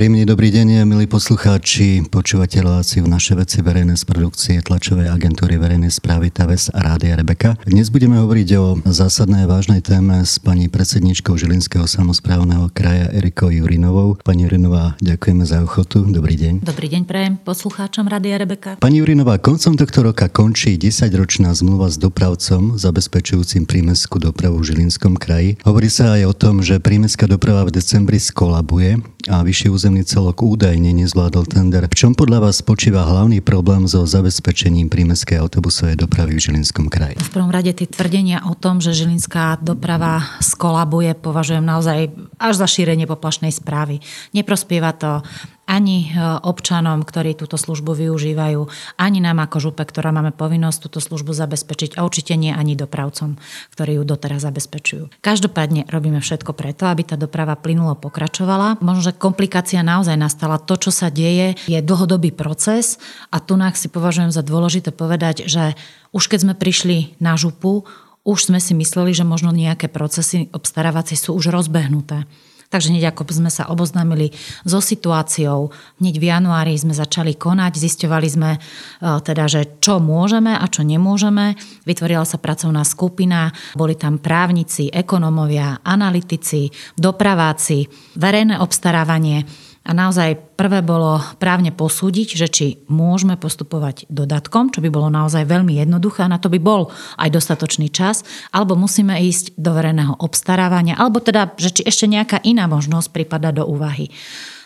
Príjemný dobrý deň, milí poslucháči. Počúvate reláciu Naše veci verejné z produkcie tlačovej agentúry verejnej správy TAVES a Rádia Rebeka. Dnes budeme hovoriť o zásadnej vážnej téme s pani predsedničkou Žilinského samozprávneho kraja Erikou Jurinovou. Pani Jurinová, ďakujeme za ochotu. Dobrý deň. Dobrý deň pre poslucháčom Rádia Rebeka. Pani Jurinová, koncom tohto roka končí 10-ročná zmluva s dopravcom zabezpečujúcim prímeskú dopravu v Žilinskom kraji. Hovorí sa aj o tom, že prímeská doprava v decembri skolabuje a vyšší územný celok údajne nezvládol tender. V čom podľa vás spočíva hlavný problém so zabezpečením prímeskej autobusovej dopravy v Žilinskom kraji? V prvom rade tie tvrdenia o tom, že žilinská doprava skolabuje, považujem naozaj až za šírenie poplašnej správy. Neprospieva to ani e, občanom, ktorí túto službu využívajú, ani nám ako župe, ktorá máme povinnosť túto službu zabezpečiť a určite nie ani dopravcom, ktorí ju doteraz zabezpečujú. Každopádne robíme všetko preto, aby tá doprava plynulo pokračovala. Možno, že komplikácia naozaj nastala. To, čo sa deje, je dlhodobý proces a tu si považujem za dôležité povedať, že už keď sme prišli na župu, už sme si mysleli, že možno nejaké procesy obstarávacie sú už rozbehnuté. Takže hneď ako sme sa oboznámili so situáciou, hneď v januári sme začali konať, zisťovali sme e, teda, že čo môžeme a čo nemôžeme. Vytvorila sa pracovná skupina, boli tam právnici, ekonomovia, analytici, dopraváci, verejné obstarávanie a naozaj prvé bolo právne posúdiť, že či môžeme postupovať dodatkom, čo by bolo naozaj veľmi jednoduché na to by bol aj dostatočný čas, alebo musíme ísť do verejného obstarávania, alebo teda, že či ešte nejaká iná možnosť prípada do úvahy.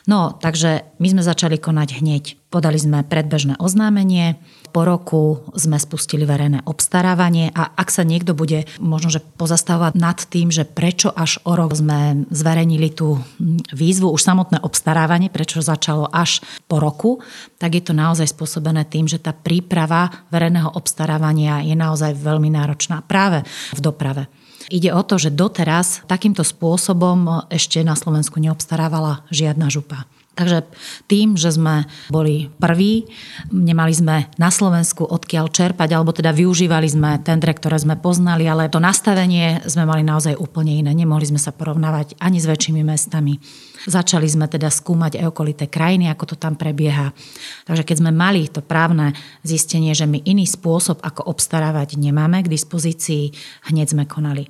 No, takže my sme začali konať hneď. Podali sme predbežné oznámenie, po roku sme spustili verejné obstarávanie a ak sa niekto bude možno že pozastavovať nad tým, že prečo až o rok sme zverejnili tú výzvu, už samotné obstarávanie, prečo začalo až po roku, tak je to naozaj spôsobené tým, že tá príprava verejného obstarávania je naozaj veľmi náročná práve v doprave. Ide o to, že doteraz takýmto spôsobom ešte na Slovensku neobstarávala žiadna župa. Takže tým, že sme boli prví, nemali sme na Slovensku odkiaľ čerpať, alebo teda využívali sme tendre, ktoré sme poznali, ale to nastavenie sme mali naozaj úplne iné. Nemohli sme sa porovnávať ani s väčšími mestami. Začali sme teda skúmať aj okolité krajiny, ako to tam prebieha. Takže keď sme mali to právne zistenie, že my iný spôsob, ako obstarávať nemáme k dispozícii, hneď sme konali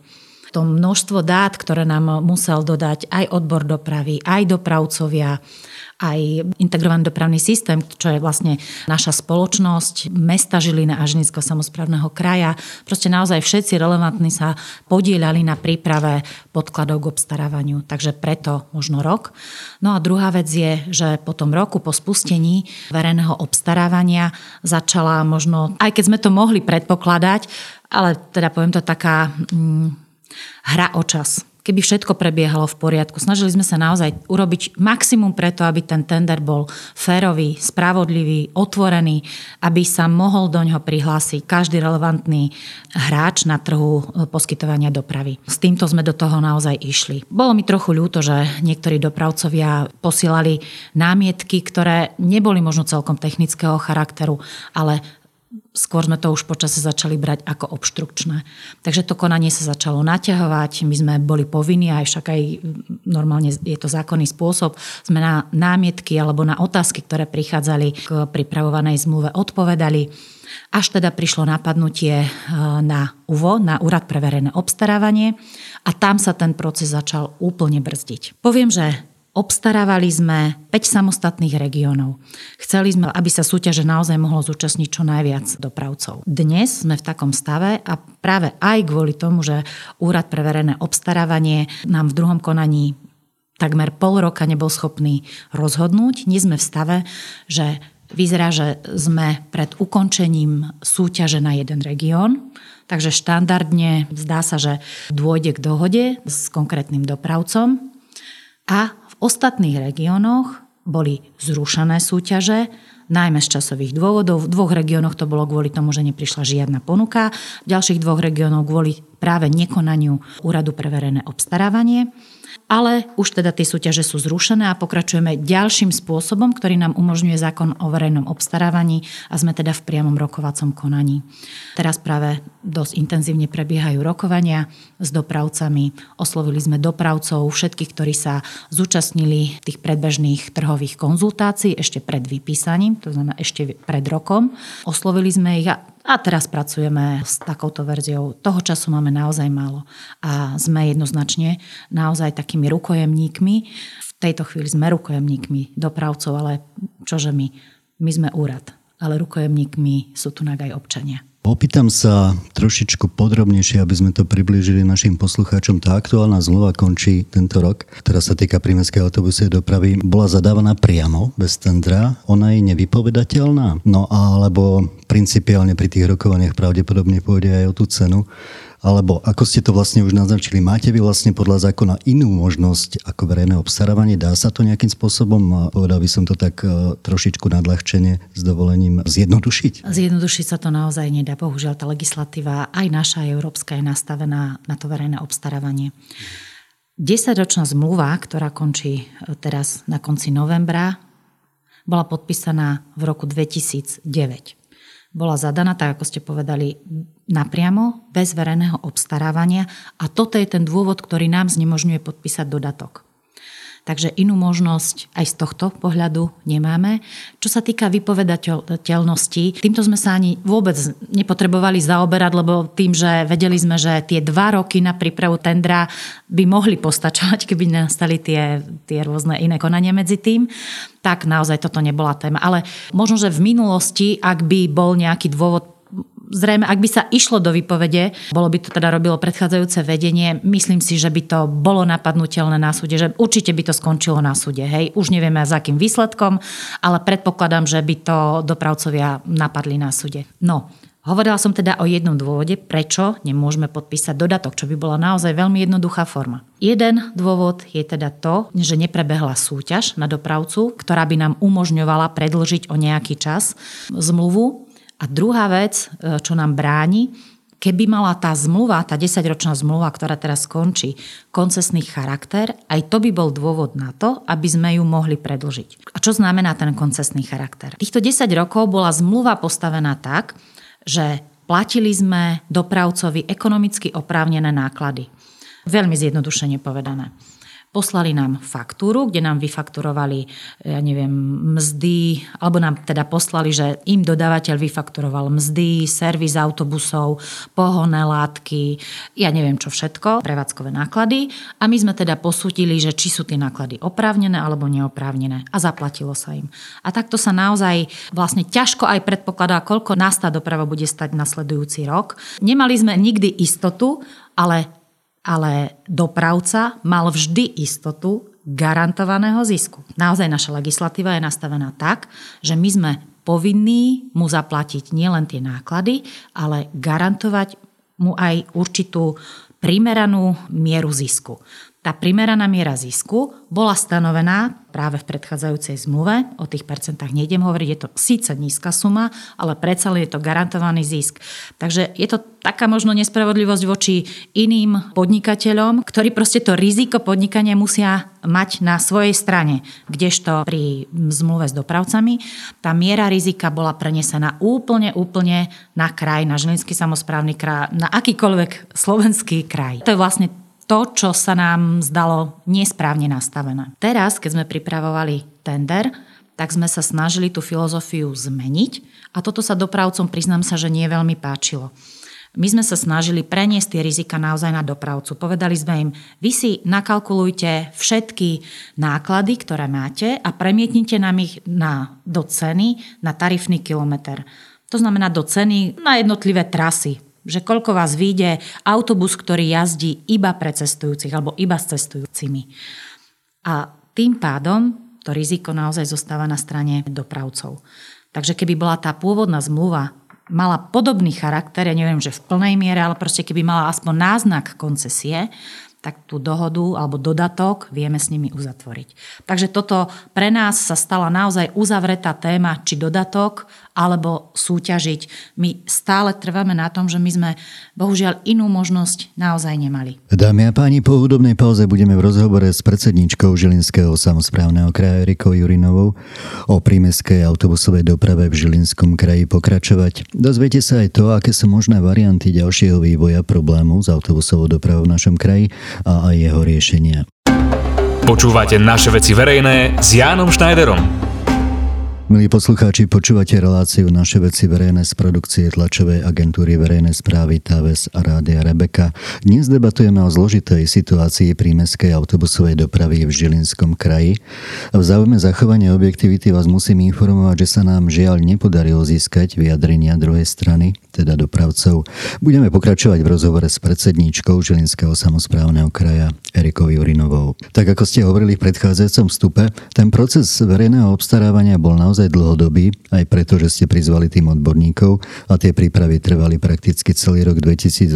to množstvo dát, ktoré nám musel dodať aj odbor dopravy, aj dopravcovia, aj integrovaný dopravný systém, čo je vlastne naša spoločnosť, mesta Žilina a Žilinského samozprávneho kraja. Proste naozaj všetci relevantní sa podielali na príprave podkladov k obstarávaniu. Takže preto možno rok. No a druhá vec je, že po tom roku, po spustení verejného obstarávania začala možno, aj keď sme to mohli predpokladať, ale teda poviem to taká hm, hra o čas keby všetko prebiehalo v poriadku. Snažili sme sa naozaj urobiť maximum preto, aby ten tender bol férový, spravodlivý, otvorený, aby sa mohol do ňoho prihlásiť každý relevantný hráč na trhu e, poskytovania dopravy. S týmto sme do toho naozaj išli. Bolo mi trochu ľúto, že niektorí dopravcovia posielali námietky, ktoré neboli možno celkom technického charakteru, ale skôr sme to už počase začali brať ako obštrukčné. Takže to konanie sa začalo naťahovať, my sme boli povinní, aj však aj normálne je to zákonný spôsob, sme na námietky alebo na otázky, ktoré prichádzali k pripravovanej zmluve, odpovedali. Až teda prišlo napadnutie e, na UVO, na Úrad pre verejné obstarávanie a tam sa ten proces začal úplne brzdiť. Poviem, že Obstarávali sme 5 samostatných regiónov. Chceli sme, aby sa súťaže naozaj mohlo zúčastniť čo najviac dopravcov. Dnes sme v takom stave a práve aj kvôli tomu, že Úrad pre verejné obstarávanie nám v druhom konaní takmer pol roka nebol schopný rozhodnúť. Nie sme v stave, že vyzerá, že sme pred ukončením súťaže na jeden región. Takže štandardne zdá sa, že dôjde k dohode s konkrétnym dopravcom a ostatných regiónoch boli zrušené súťaže, najmä z časových dôvodov. V dvoch regiónoch to bolo kvôli tomu, že neprišla žiadna ponuka, v ďalších dvoch regiónoch kvôli práve nekonaniu Úradu pre verejné obstarávanie ale už teda tie súťaže sú zrušené a pokračujeme ďalším spôsobom, ktorý nám umožňuje zákon o verejnom obstarávaní a sme teda v priamom rokovacom konaní. Teraz práve dosť intenzívne prebiehajú rokovania s dopravcami. Oslovili sme dopravcov, všetkých, ktorí sa zúčastnili tých predbežných trhových konzultácií ešte pred vypísaním, to znamená ešte pred rokom. Oslovili sme ich a a teraz pracujeme s takouto verziou. Toho času máme naozaj málo. A sme jednoznačne naozaj takými rukojemníkmi. V tejto chvíli sme rukojemníkmi dopravcov, ale čože my? My sme úrad, ale rukojemníkmi sú tu aj občania. Opýtam sa trošičku podrobnejšie, aby sme to priblížili našim poslucháčom. Tá aktuálna zmluva končí tento rok, ktorá sa týka prímeskej autobusovej dopravy. Bola zadávaná priamo, bez tendra. Ona je nevypovedateľná? No alebo principiálne pri tých rokovaniach pravdepodobne pôjde aj o tú cenu. Alebo ako ste to vlastne už naznačili, máte vy vlastne podľa zákona inú možnosť ako verejné obstarávanie? Dá sa to nejakým spôsobom, povedal by som to tak e, trošičku nadľahčenie s dovolením, zjednodušiť? Zjednodušiť sa to naozaj nedá. Bohužiaľ tá legislatíva, aj naša európska, je nastavená na to verejné obstarávanie. 10-ročná zmluva, ktorá končí e, teraz na konci novembra, bola podpísaná v roku 2009 bola zadaná, tak ako ste povedali, napriamo, bez verejného obstarávania a toto je ten dôvod, ktorý nám znemožňuje podpísať dodatok. Takže inú možnosť aj z tohto pohľadu nemáme. Čo sa týka vypovedateľnosti, týmto sme sa ani vôbec nepotrebovali zaoberať, lebo tým, že vedeli sme, že tie dva roky na prípravu tendra by mohli postačovať, keby nastali tie, tie rôzne iné konania medzi tým, tak naozaj toto nebola téma. Ale možno, že v minulosti, ak by bol nejaký dôvod zrejme, ak by sa išlo do výpovede, bolo by to teda robilo predchádzajúce vedenie, myslím si, že by to bolo napadnutelné na súde, že určite by to skončilo na súde. Hej, už nevieme za akým výsledkom, ale predpokladám, že by to dopravcovia napadli na súde. No, Hovorila som teda o jednom dôvode, prečo nemôžeme podpísať dodatok, čo by bola naozaj veľmi jednoduchá forma. Jeden dôvod je teda to, že neprebehla súťaž na dopravcu, ktorá by nám umožňovala predlžiť o nejaký čas zmluvu a druhá vec, e, čo nám bráni, keby mala tá zmluva, tá 10-ročná zmluva, ktorá teraz skončí, koncesný charakter, aj to by bol dôvod na to, aby sme ju mohli predlžiť. A čo znamená ten koncesný charakter? Týchto 10 rokov bola zmluva postavená tak, že platili sme dopravcovi ekonomicky oprávnené náklady. Veľmi zjednodušene povedané. Poslali nám faktúru, kde nám vyfakturovali, ja neviem, mzdy, alebo nám teda poslali, že im dodávateľ vyfakturoval mzdy, servis autobusov, pohonné látky, ja neviem čo všetko, prevádzkové náklady. A my sme teda posúdili, že či sú tie náklady oprávnené alebo neoprávnené. A zaplatilo sa im. A takto sa naozaj vlastne ťažko aj predpokladá, koľko nás tá doprava bude stať nasledujúci rok. Nemali sme nikdy istotu, ale ale dopravca mal vždy istotu garantovaného zisku. Naozaj naša legislatíva je nastavená tak, že my sme povinní mu zaplatiť nielen tie náklady, ale garantovať mu aj určitú primeranú mieru zisku. Tá primeraná miera zisku bola stanovená práve v predchádzajúcej zmluve. O tých percentách nejdem hovoriť, je to síce nízka suma, ale predsa je to garantovaný zisk. Takže je to taká možno nespravodlivosť voči iným podnikateľom, ktorí proste to riziko podnikania musia mať na svojej strane. Kdežto pri zmluve s dopravcami tá miera rizika bola prenesená úplne, úplne na kraj, na Žilinský samozprávny kraj, na akýkoľvek slovenský kraj. To je vlastne to, čo sa nám zdalo nesprávne nastavené. Teraz, keď sme pripravovali tender, tak sme sa snažili tú filozofiu zmeniť a toto sa dopravcom, priznám sa, že nie veľmi páčilo. My sme sa snažili preniesť tie rizika naozaj na dopravcu. Povedali sme im, vy si nakalkulujte všetky náklady, ktoré máte a premietnite nám ich na, do ceny na tarifný kilometr. To znamená do ceny na jednotlivé trasy že koľko vás vyjde autobus, ktorý jazdí iba pre cestujúcich alebo iba s cestujúcimi. A tým pádom to riziko naozaj zostáva na strane dopravcov. Takže keby bola tá pôvodná zmluva mala podobný charakter, ja neviem, že v plnej miere, ale proste keby mala aspoň náznak koncesie, tak tú dohodu alebo dodatok vieme s nimi uzatvoriť. Takže toto pre nás sa stala naozaj uzavretá téma, či dodatok alebo súťažiť. My stále trváme na tom, že my sme bohužiaľ inú možnosť naozaj nemali. Dámy a páni, po hudobnej pauze budeme v rozhovore s predsedničkou Žilinského samozprávneho kraja Erikou Jurinovou o prímeskej autobusovej doprave v Žilinskom kraji pokračovať. Dozviete sa aj to, aké sú možné varianty ďalšieho vývoja problému s autobusovou dopravou v našom kraji a aj jeho riešenia. Počúvate naše veci verejné s Jánom Schneiderom. Milí poslucháči, počúvate reláciu Naše veci verejné z produkcie tlačovej agentúry verejnej správy TAVES a Rádia Rebeka. Dnes debatujeme o zložitej situácii prímeskej autobusovej dopravy v Žilinskom kraji. V záujme zachovania objektivity vás musím informovať, že sa nám žiaľ nepodarilo získať vyjadrenia druhej strany, teda dopravcov. Budeme pokračovať v rozhovore s predsedníčkou Žilinského samozprávneho kraja Erikou Jurinovou. Tak ako ste hovorili v predchádzajúcom vstupe, ten proces verejného obstarávania bol naozaj dlhodobý, aj preto, že ste prizvali tým odborníkov a tie prípravy trvali prakticky celý rok 2018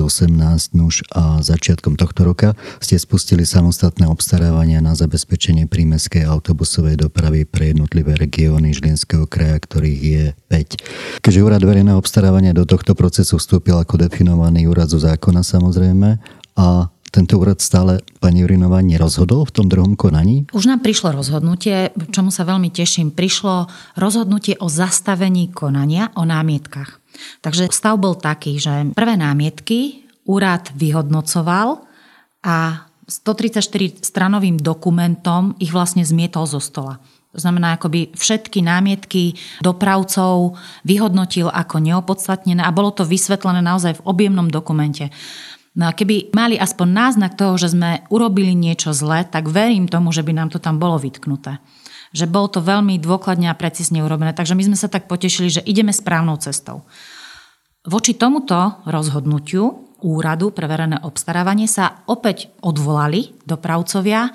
nuž a začiatkom tohto roka ste spustili samostatné obstarávania na zabezpečenie prímeskej autobusovej dopravy pre jednotlivé regióny Žilinského kraja, ktorých je 5. Keďže úrad verejného obstarávania do tohto procesu vstúpil ako definovaný úrad zo zákona samozrejme a tento úrad stále pani Jurinová nerozhodol v tom druhom konaní? Už nám prišlo rozhodnutie, čomu sa veľmi teším. Prišlo rozhodnutie o zastavení konania o námietkach. Takže stav bol taký, že prvé námietky úrad vyhodnocoval a 134 stranovým dokumentom ich vlastne zmietol zo stola. To znamená, akoby všetky námietky dopravcov vyhodnotil ako neopodstatnené a bolo to vysvetlené naozaj v objemnom dokumente. No a keby mali aspoň náznak toho, že sme urobili niečo zlé, tak verím tomu, že by nám to tam bolo vytknuté. Že bolo to veľmi dôkladne a precízne urobené. Takže my sme sa tak potešili, že ideme správnou cestou. Voči tomuto rozhodnutiu úradu pre verejné obstarávanie sa opäť odvolali dopravcovia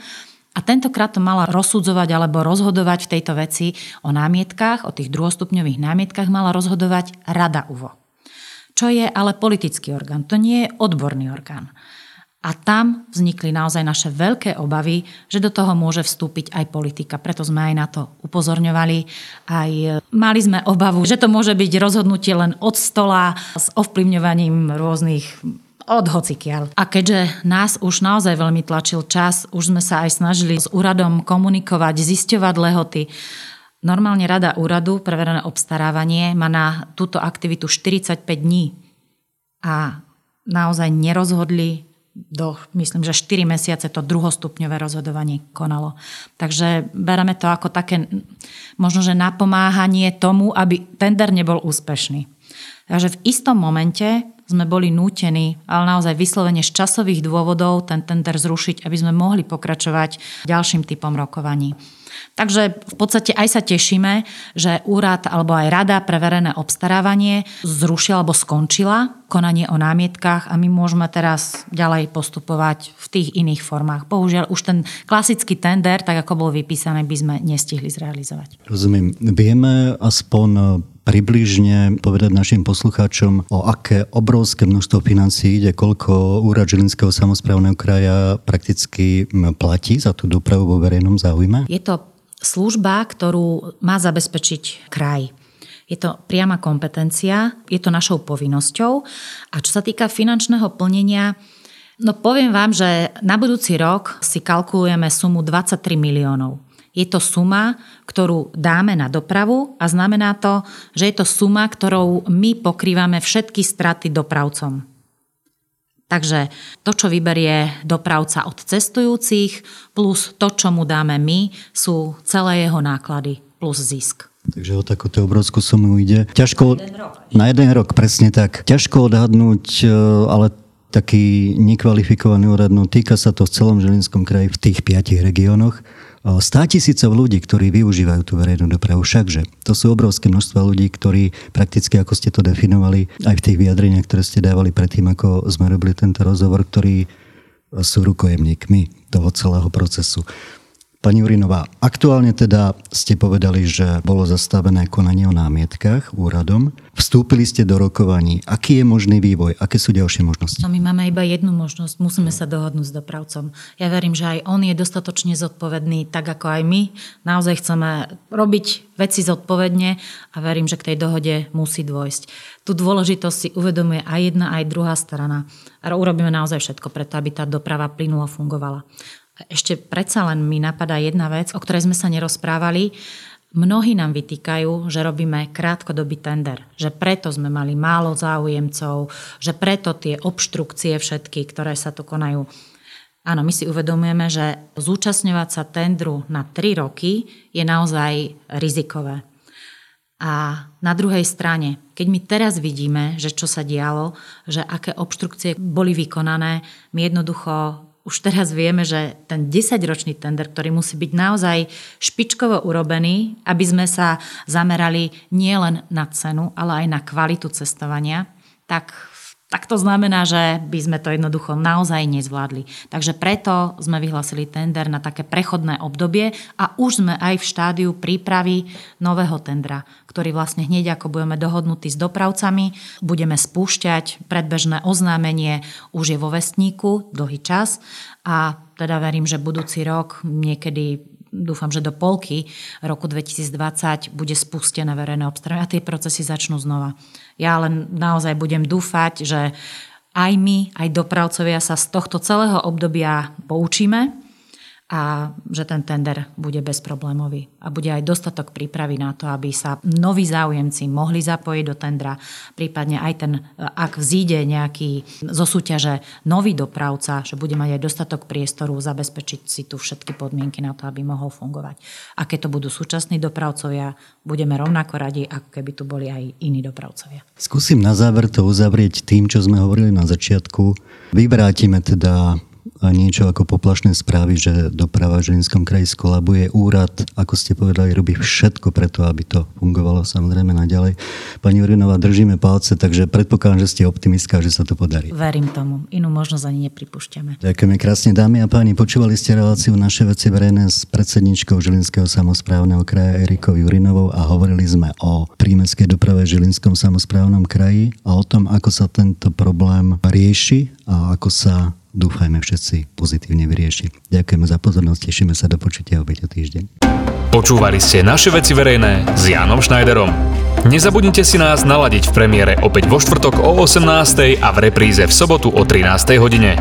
a tentokrát to mala rozsudzovať alebo rozhodovať v tejto veci o námietkách, o tých druhostupňových námietkách mala rozhodovať Rada UVO čo je ale politický orgán. To nie je odborný orgán. A tam vznikli naozaj naše veľké obavy, že do toho môže vstúpiť aj politika. Preto sme aj na to upozorňovali. Aj mali sme obavu, že to môže byť rozhodnutie len od stola s ovplyvňovaním rôznych od hocikiaľ. A keďže nás už naozaj veľmi tlačil čas, už sme sa aj snažili s úradom komunikovať, zisťovať lehoty, Normálne rada úradu pre verejné obstarávanie má na túto aktivitu 45 dní a naozaj nerozhodli do, myslím, že 4 mesiace to druhostupňové rozhodovanie konalo. Takže bereme to ako také možno, že napomáhanie tomu, aby tender nebol úspešný. Takže v istom momente sme boli nútení, ale naozaj vyslovene z časových dôvodov ten tender zrušiť, aby sme mohli pokračovať ďalším typom rokovaní. Takže v podstate aj sa tešíme, že úrad alebo aj rada pre verejné obstarávanie zrušila alebo skončila konanie o námietkách a my môžeme teraz ďalej postupovať v tých iných formách. Bohužiaľ už ten klasický tender, tak ako bol vypísaný, by sme nestihli zrealizovať. Rozumiem. Vieme aspoň približne povedať našim poslucháčom, o aké obrovské množstvo financií ide, koľko úrad Žilinského samozprávneho kraja prakticky platí za tú dopravu vo verejnom záujme? Je to služba, ktorú má zabezpečiť kraj. Je to priama kompetencia, je to našou povinnosťou. A čo sa týka finančného plnenia, no poviem vám, že na budúci rok si kalkulujeme sumu 23 miliónov. Je to suma, ktorú dáme na dopravu a znamená to, že je to suma, ktorou my pokrývame všetky straty dopravcom. Takže to, čo vyberie dopravca od cestujúcich, plus to, čo mu dáme my, sú celé jeho náklady plus zisk. Takže o takúto obrovskú sumu ide. Ťažko, na jeden rok, na jeden rok, presne tak. Ťažko odhadnúť, e, ale taký nekvalifikovaný úrad, no týka sa to v celom Žilinskom kraji v tých piatich regiónoch. 100 tisícov ľudí, ktorí využívajú tú verejnú dopravu. Všakže to sú obrovské množstva ľudí, ktorí prakticky, ako ste to definovali, aj v tých vyjadreniach, ktoré ste dávali predtým, ako sme robili tento rozhovor, ktorí sú rukojemníkmi toho celého procesu. Pani Urinová, aktuálne teda ste povedali, že bolo zastavené konanie o námietkach úradom. Vstúpili ste do rokovaní. Aký je možný vývoj? Aké sú ďalšie možnosti? No my máme iba jednu možnosť. Musíme sa dohodnúť s dopravcom. Ja verím, že aj on je dostatočne zodpovedný, tak ako aj my. Naozaj chceme robiť veci zodpovedne a verím, že k tej dohode musí dôjsť. Tu dôležitosť si uvedomuje aj jedna, aj druhá strana. Urobíme naozaj všetko preto, aby tá doprava plynulo fungovala. Ešte predsa len mi napadá jedna vec, o ktorej sme sa nerozprávali. Mnohí nám vytýkajú, že robíme krátkodobý tender, že preto sme mali málo záujemcov, že preto tie obštrukcie všetky, ktoré sa tu konajú. Áno, my si uvedomujeme, že zúčastňovať sa tendru na 3 roky je naozaj rizikové. A na druhej strane, keď my teraz vidíme, že čo sa dialo, že aké obštrukcie boli vykonané, my jednoducho už teraz vieme, že ten 10-ročný tender, ktorý musí byť naozaj špičkovo urobený, aby sme sa zamerali nielen na cenu, ale aj na kvalitu cestovania, tak tak to znamená, že by sme to jednoducho naozaj nezvládli. Takže preto sme vyhlasili tender na také prechodné obdobie a už sme aj v štádiu prípravy nového tendra, ktorý vlastne hneď ako budeme dohodnutí s dopravcami, budeme spúšťať predbežné oznámenie, už je vo vestníku dlhý čas a teda verím, že budúci rok niekedy dúfam, že do polky roku 2020 bude spustené verejné obstarávanie a tie procesy začnú znova. Ja len naozaj budem dúfať, že aj my, aj dopravcovia sa z tohto celého obdobia poučíme a že ten tender bude bezproblémový a bude aj dostatok prípravy na to, aby sa noví záujemci mohli zapojiť do tendra, prípadne aj ten, ak vzíde nejaký zo súťaže nový dopravca, že bude mať aj dostatok priestoru zabezpečiť si tu všetky podmienky na to, aby mohol fungovať. A keď to budú súčasní dopravcovia, budeme rovnako radi, ako keby tu boli aj iní dopravcovia. Skúsim na záver to uzavrieť tým, čo sme hovorili na začiatku. Vyvrátime teda niečo ako poplašné správy, že doprava v Žilinskom kraji skolabuje. Úrad, ako ste povedali, robí všetko preto, aby to fungovalo samozrejme naďalej. Pani Urinová, držíme palce, takže predpokladám, že ste optimistka, že sa to podarí. Verím tomu. Inú možnosť ani nepripúšťame. Ďakujeme krásne, dámy a páni. Počúvali ste reláciu Naše veci verejné s predsedničkou Žilinského samozprávneho kraja Erikou Jurinovou a hovorili sme o prímeskej doprave v Žilinskom samozprávnom kraji a o tom, ako sa tento problém rieši a ako sa dúfajme všetci pozitívne vyrieši. Ďakujeme za pozornosť, tešíme sa do počutia opäť o týždeň. Počúvali ste naše veci verejné s Jánom Schneiderom. Nezabudnite si nás naladiť v premiére opäť vo štvrtok o 18.00 a v repríze v sobotu o 13.00 hodine.